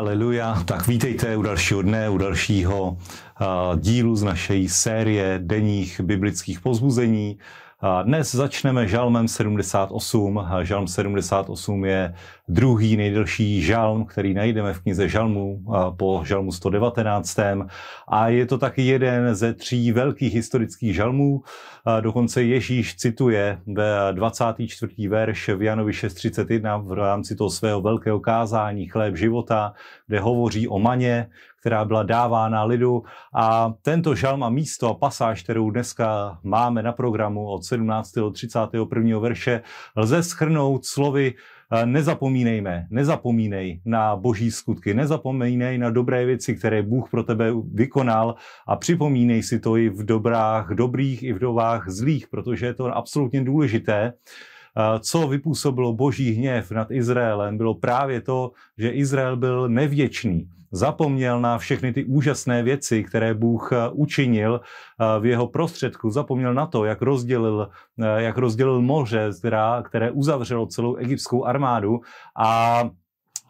Haleluja. Tak vítejte u dalšího dne, u dalšího dílu z naší série denních biblických pozbuzení. Dnes začneme žalmem 78. Žalm 78 je druhý nejdelší žalm, který najdeme v knize žalmu po žalmu 119. A je to taky jeden ze tří velkých historických žalmů. Dokonce Ježíš cituje ve 24. verš v Janovi 6.31 v rámci toho svého velkého kázání Chléb života, kde hovoří o maně, která byla dávána lidu. A tento žalm a místo a pasáž, kterou dneska máme na programu od 17. do 31. verše, lze schrnout slovy eh, nezapomínejme, nezapomínej na boží skutky, nezapomínej na dobré věci, které Bůh pro tebe vykonal a připomínej si to i v dobrách dobrých, i v dobách zlých, protože je to absolutně důležité co vypůsobilo boží hněv nad Izraelem, bylo právě to, že Izrael byl nevděčný. Zapomněl na všechny ty úžasné věci, které Bůh eh, učinil v jeho prostředku, zapomněl na to, jak rozdělil, eh, jak rozdělil moře, které uzavřelo celou egyptskou armádu. A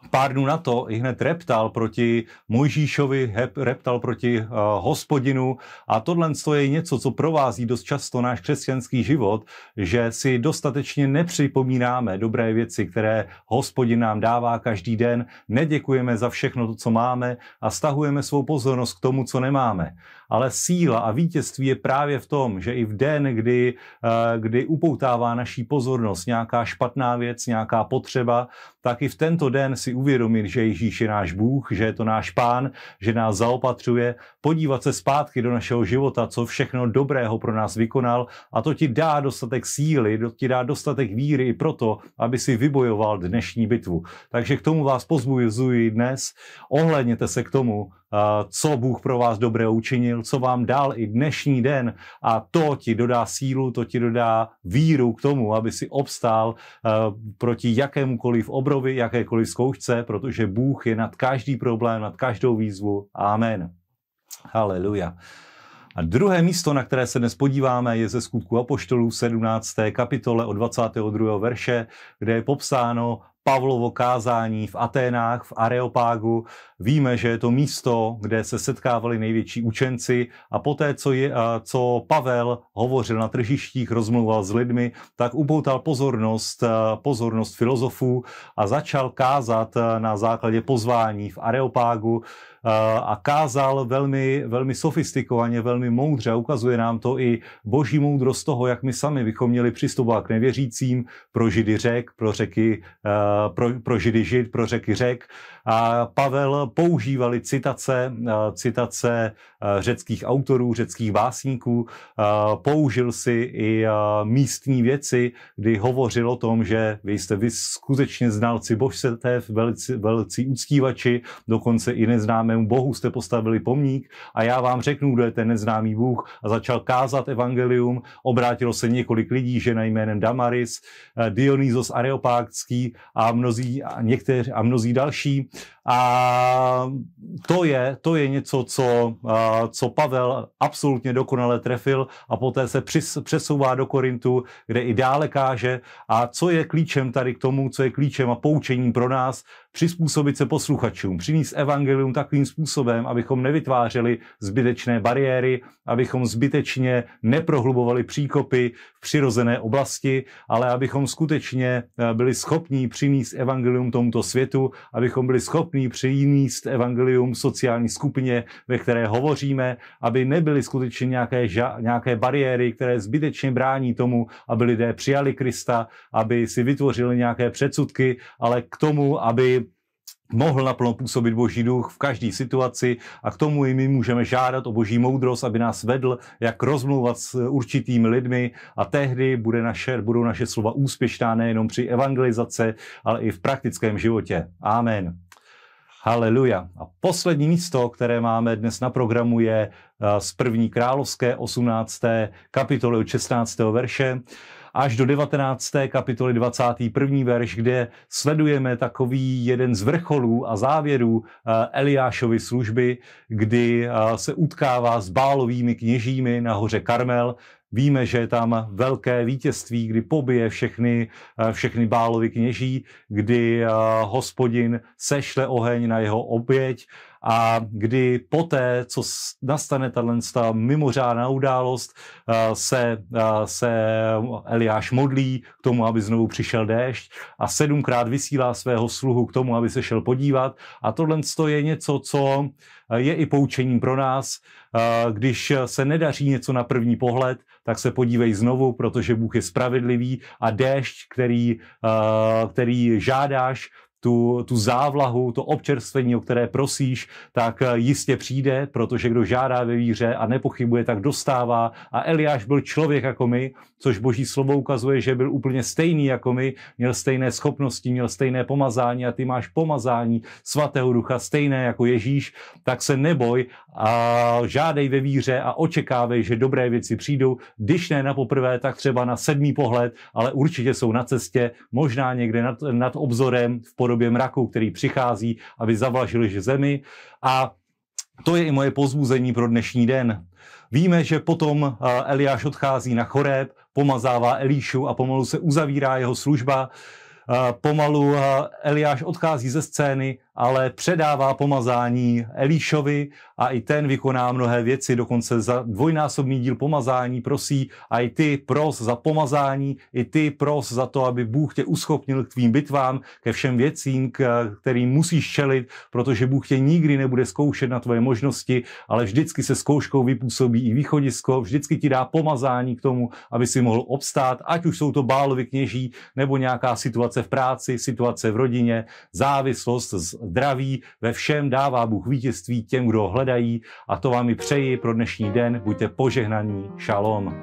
pár dnů na to i hned reptal proti Mojžíšovi, reptal proti uh, hospodinu. A tohle je něco, co provází dost často náš křesťanský život, že si dostatečně nepřipomínáme dobré věci, které hospodin nám dává každý den, neděkujeme za všechno to, co máme a stahujeme svou pozornost k tomu, co nemáme. Ale síla a vítězství je právě v tom, že i v den, kdy, eh, kdy upoutává naší pozornost nějaká špatná věc, nějaká potřeba, tak i v tento den si uvědomit, že Ježíš je náš Bůh, že je to náš Pán, že nás zaopatřuje, podívat se zpátky do našeho života, co všechno dobrého pro nás vykonal a to ti dá dostatek síly, to ti dá dostatek víry i proto, aby si vybojoval dnešní bitvu. Takže k tomu vás pozbuzuji dnes, ohledněte se k tomu, co Bůh pro vás dobré učinil, co vám dal i dnešní den a to ti dodá sílu, to ti dodá víru k tomu, aby si obstál proti jakémukoliv obrovi, jakékoliv zkoušce, protože Bůh je nad každý problém, nad každou výzvu. Amen. Haleluja. A druhé místo, na které se dnes podíváme, je ze skutku Apoštolů 17. kapitole od 22. verše, kde je popsáno Pavlovo kázání v Aténách, v Areopágu. Víme, že je to místo, kde se setkávali největší učenci a poté, co, je, co Pavel hovořil na tržištích, rozmluval s lidmi, tak upoutal pozornost, pozornost filozofů a začal kázat na základě pozvání v Areopágu a kázal velmi, velmi sofistikovaně, velmi moudře. Ukazuje nám to i boží moudrost toho, jak my sami bychom měli přistupovat k nevěřícím, pro židy řek, pro řeky, pro, pro židy žid, pro řeky řek. A Pavel používali citace, citace řeckých autorů, řeckých básníků, použil si i místní věci, kdy hovořil o tom, že vy jste vy skutečně znalci božstev, velcí, velcí uctívači, dokonce i neznámému bohu jste postavili pomník a já vám řeknu, kdo je ten neznámý bůh a začal kázat evangelium, obrátilo se několik lidí, žena jménem Damaris, Dionysos Areopágský a mnozí, a někteří a mnozí další. A to je, to je něco, co, co Pavel absolutně dokonale trefil a poté se přesouvá do Korintu, kde i dále káže. A co je klíčem tady k tomu, co je klíčem a poučením pro nás, přizpůsobit se posluchačům, přinést evangelium takovým způsobem, abychom nevytvářeli zbytečné bariéry, abychom zbytečně neprohlubovali příkopy v přirozené oblasti, ale abychom skutečně eh, byli schopní přinést evangelium tomuto světu, abychom byli schopní přinést evangelium sociální skupině, ve které hovoříme, aby nebyly skutečně nějaké, nějaké bariéry, které zbytečně brání tomu, aby lidé přijali Krista, aby si vytvořili nějaké předsudky, ale k tomu, aby mohl naplno působit Boží duch v každé situaci a k tomu i my můžeme žádat o Boží moudrost, aby nás vedl, jak rozmlouvat s určitými lidmi a tehdy bude naše, budou naše slova úspěšná nejenom při evangelizace, ale i v praktickém životě. Amen. Haleluja. A poslední místo, které máme dnes na programu, je eh, z první královské 18. kapitoly 16. verše až do 19. kapitoly 21. verš, kde sledujeme takový jeden z vrcholů a závěrů eh, Eliášovy služby, kdy eh, se utkává s bálovými kněžími na hoře Karmel, Víme, že je tam velké vítězství, kdy pobije všechny, všechny bálovy kněží, kdy hospodin sešle oheň na jeho oběť a kdy poté, co nastane tato mimořádná událost, se, se Eliáš modlí k tomu, aby znovu přišel déšť a sedmkrát vysílá svého sluhu k tomu, aby se šel podívat. A tohle je něco, co je i poučením pro nás. Když se nedaří něco na první pohled, tak se podívej znovu, protože Bůh je spravedlivý a déšť, který, který žádáš, tu, tu závlahu, to občerstvení, o které prosíš, tak eh, jistě přijde, protože kdo žádá ve víře a nepochybuje, tak dostává. A Eliáš byl člověk jako my, což boží slovo ukazuje, že byl úplně stejný jako my, měl stejné schopnosti, měl stejné pomazání a ty máš pomazání svatého ducha stejné jako Ježíš, tak se neboj a žádej ve víře a očekávej, že dobré věci přijdou, když ne na poprvé, tak třeba na sedmý pohled, ale určitě jsou na cestě, možná někde nad, nad obzorem v podobě mraku, který přichází, aby zavlažili zemi. A to je i moje pozbuzení pro dnešní den. Víme, že potom Eliáš odchází na choreb, pomazává Elíšu a pomalu se uzavírá jeho služba. Pomalu Eliáš odchází ze scény ale předává pomazání Elíšovi a i ten vykoná mnohé věci, dokonce za dvojnásobný díl pomazání prosí a i ty pros za pomazání, i ty pros za to, aby Bůh tě uschopnil k tvým bitvám, ke všem věcím, kterým musíš čelit, protože Bůh tě nikdy nebude zkoušet na tvoje možnosti, ale vždycky se zkouškou vypůsobí i východisko, vždycky ti dá pomazání k tomu, aby si mohl obstát, ať už jsou to bálovi kněží, nebo nějaká situace v práci, situace v rodině, závislost, zdraví, ve všem dává Bůh vítězství těm, kdo ho hledají a to vám i přeji pro dnešní den. Buďte požehnaní. Šalom.